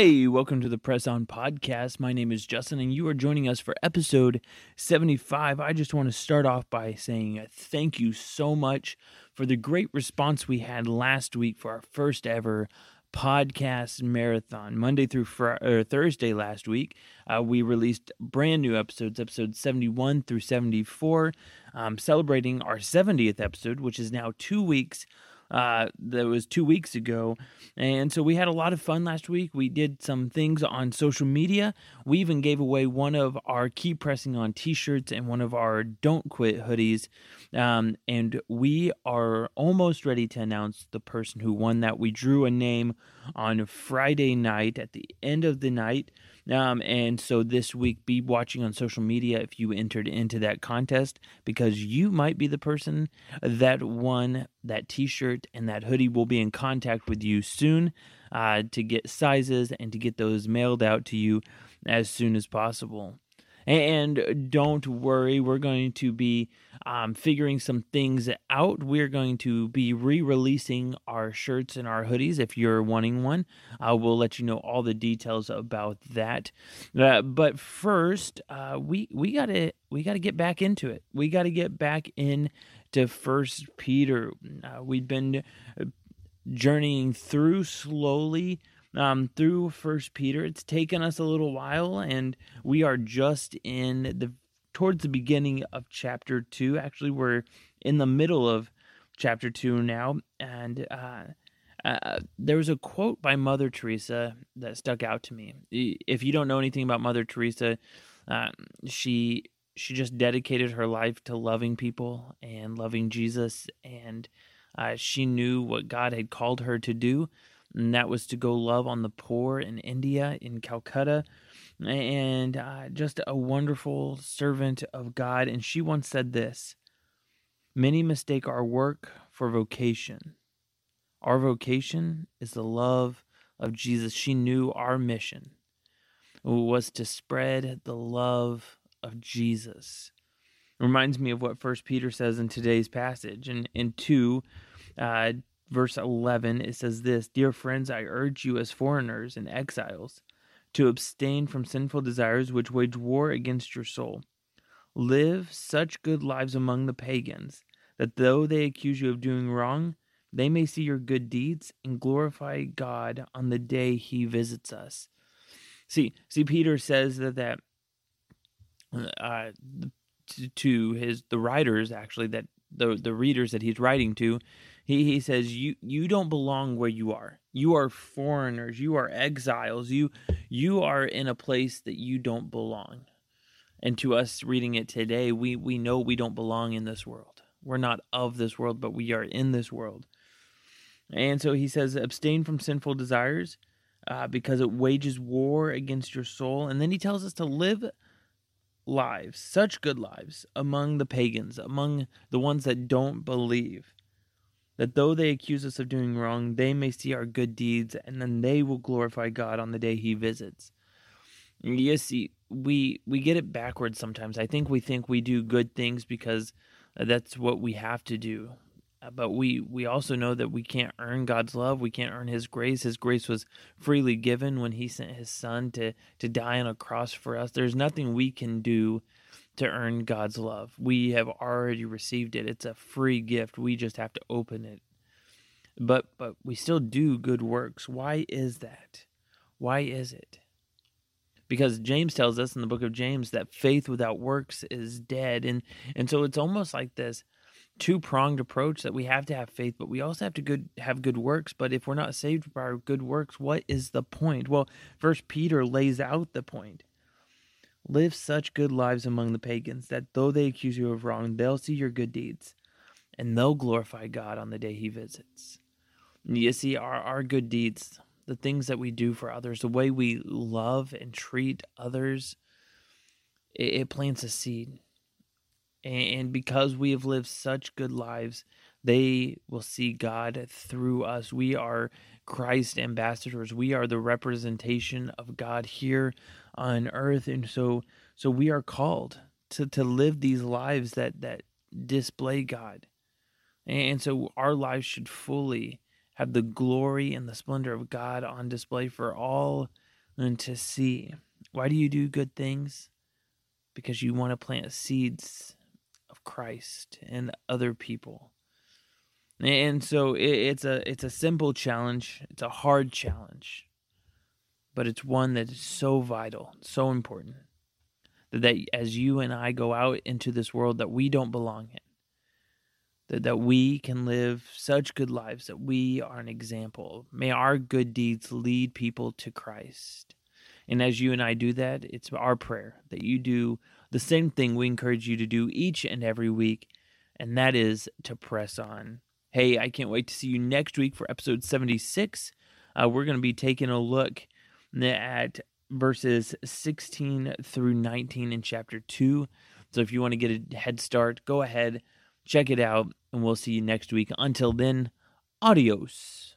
Hey, welcome to the Press On Podcast. My name is Justin, and you are joining us for episode 75. I just want to start off by saying thank you so much for the great response we had last week for our first ever podcast marathon. Monday through Thursday last week, uh, we released brand new episodes, episodes 71 through 74, um, celebrating our 70th episode, which is now two weeks uh, that was two weeks ago. And so we had a lot of fun last week. We did some things on social media. We even gave away one of our Keep Pressing On t shirts and one of our Don't Quit hoodies. Um, and we are almost ready to announce the person who won that. We drew a name on Friday night at the end of the night. Um, and so this week, be watching on social media if you entered into that contest because you might be the person that won that t shirt and that hoodie. will be in contact with you soon uh, to get sizes and to get those mailed out to you as soon as possible. And don't worry, we're going to be um, figuring some things out. We're going to be re releasing our shirts and our hoodies if you're wanting one. Uh, we'll let you know all the details about that. Uh, but first, uh, we, we got to we got to get back into it. We got to get back in to First Peter. Uh, we've been uh, journeying through slowly um, through First Peter. It's taken us a little while, and we are just in the towards the beginning of chapter two. Actually, we're in the middle of chapter two now, and uh, uh, there was a quote by Mother Teresa that stuck out to me. If you don't know anything about Mother Teresa, uh, she she just dedicated her life to loving people and loving Jesus, and uh, she knew what God had called her to do and that was to go love on the poor in India, in Calcutta, and uh, just a wonderful servant of God. And she once said this Many mistake our work for vocation. Our vocation is the love of Jesus. She knew our mission was to spread the love of Jesus. It reminds me of what First Peter says in today's passage. And in two, uh, verse 11, it says this Dear friends, I urge you as foreigners and exiles to abstain from sinful desires which wage war against your soul. Live such good lives among the pagans that though they accuse you of doing wrong, they may see your good deeds and glorify God on the day he visits us. See, see, Peter says that that uh, to his the writers actually that the the readers that he's writing to he, he says, you, you don't belong where you are. You are foreigners. You are exiles. You, you are in a place that you don't belong. And to us reading it today, we, we know we don't belong in this world. We're not of this world, but we are in this world. And so he says, abstain from sinful desires uh, because it wages war against your soul. And then he tells us to live lives, such good lives, among the pagans, among the ones that don't believe that though they accuse us of doing wrong, they may see our good deeds, and then they will glorify God on the day He visits. You see, we we get it backwards sometimes. I think we think we do good things because that's what we have to do. But we we also know that we can't earn God's love. We can't earn His grace. His grace was freely given when He sent His Son to to die on a cross for us. There's nothing we can do to earn God's love. We have already received it. It's a free gift. We just have to open it. But but we still do good works. Why is that? Why is it? Because James tells us in the book of James that faith without works is dead. And and so it's almost like this two-pronged approach that we have to have faith, but we also have to good have good works. But if we're not saved by our good works, what is the point? Well, first Peter lays out the point Live such good lives among the pagans that though they accuse you of wrong, they'll see your good deeds and they'll glorify God on the day he visits. You see, our, our good deeds, the things that we do for others, the way we love and treat others, it, it plants a seed. And because we have lived such good lives, they will see God through us. We are Christ ambassadors. We are the representation of God here on earth and so so we are called to to live these lives that that display God. And so our lives should fully have the glory and the splendor of God on display for all and to see. Why do you do good things? Because you want to plant seeds Christ and other people. And so it's a it's a simple challenge. It's a hard challenge, but it's one that is so vital, so important that, that as you and I go out into this world that we don't belong in, that, that we can live such good lives that we are an example. May our good deeds lead people to Christ. And as you and I do that, it's our prayer that you do the same thing we encourage you to do each and every week, and that is to press on. Hey, I can't wait to see you next week for episode 76. Uh, we're going to be taking a look at verses 16 through 19 in chapter 2. So if you want to get a head start, go ahead, check it out, and we'll see you next week. Until then, adios.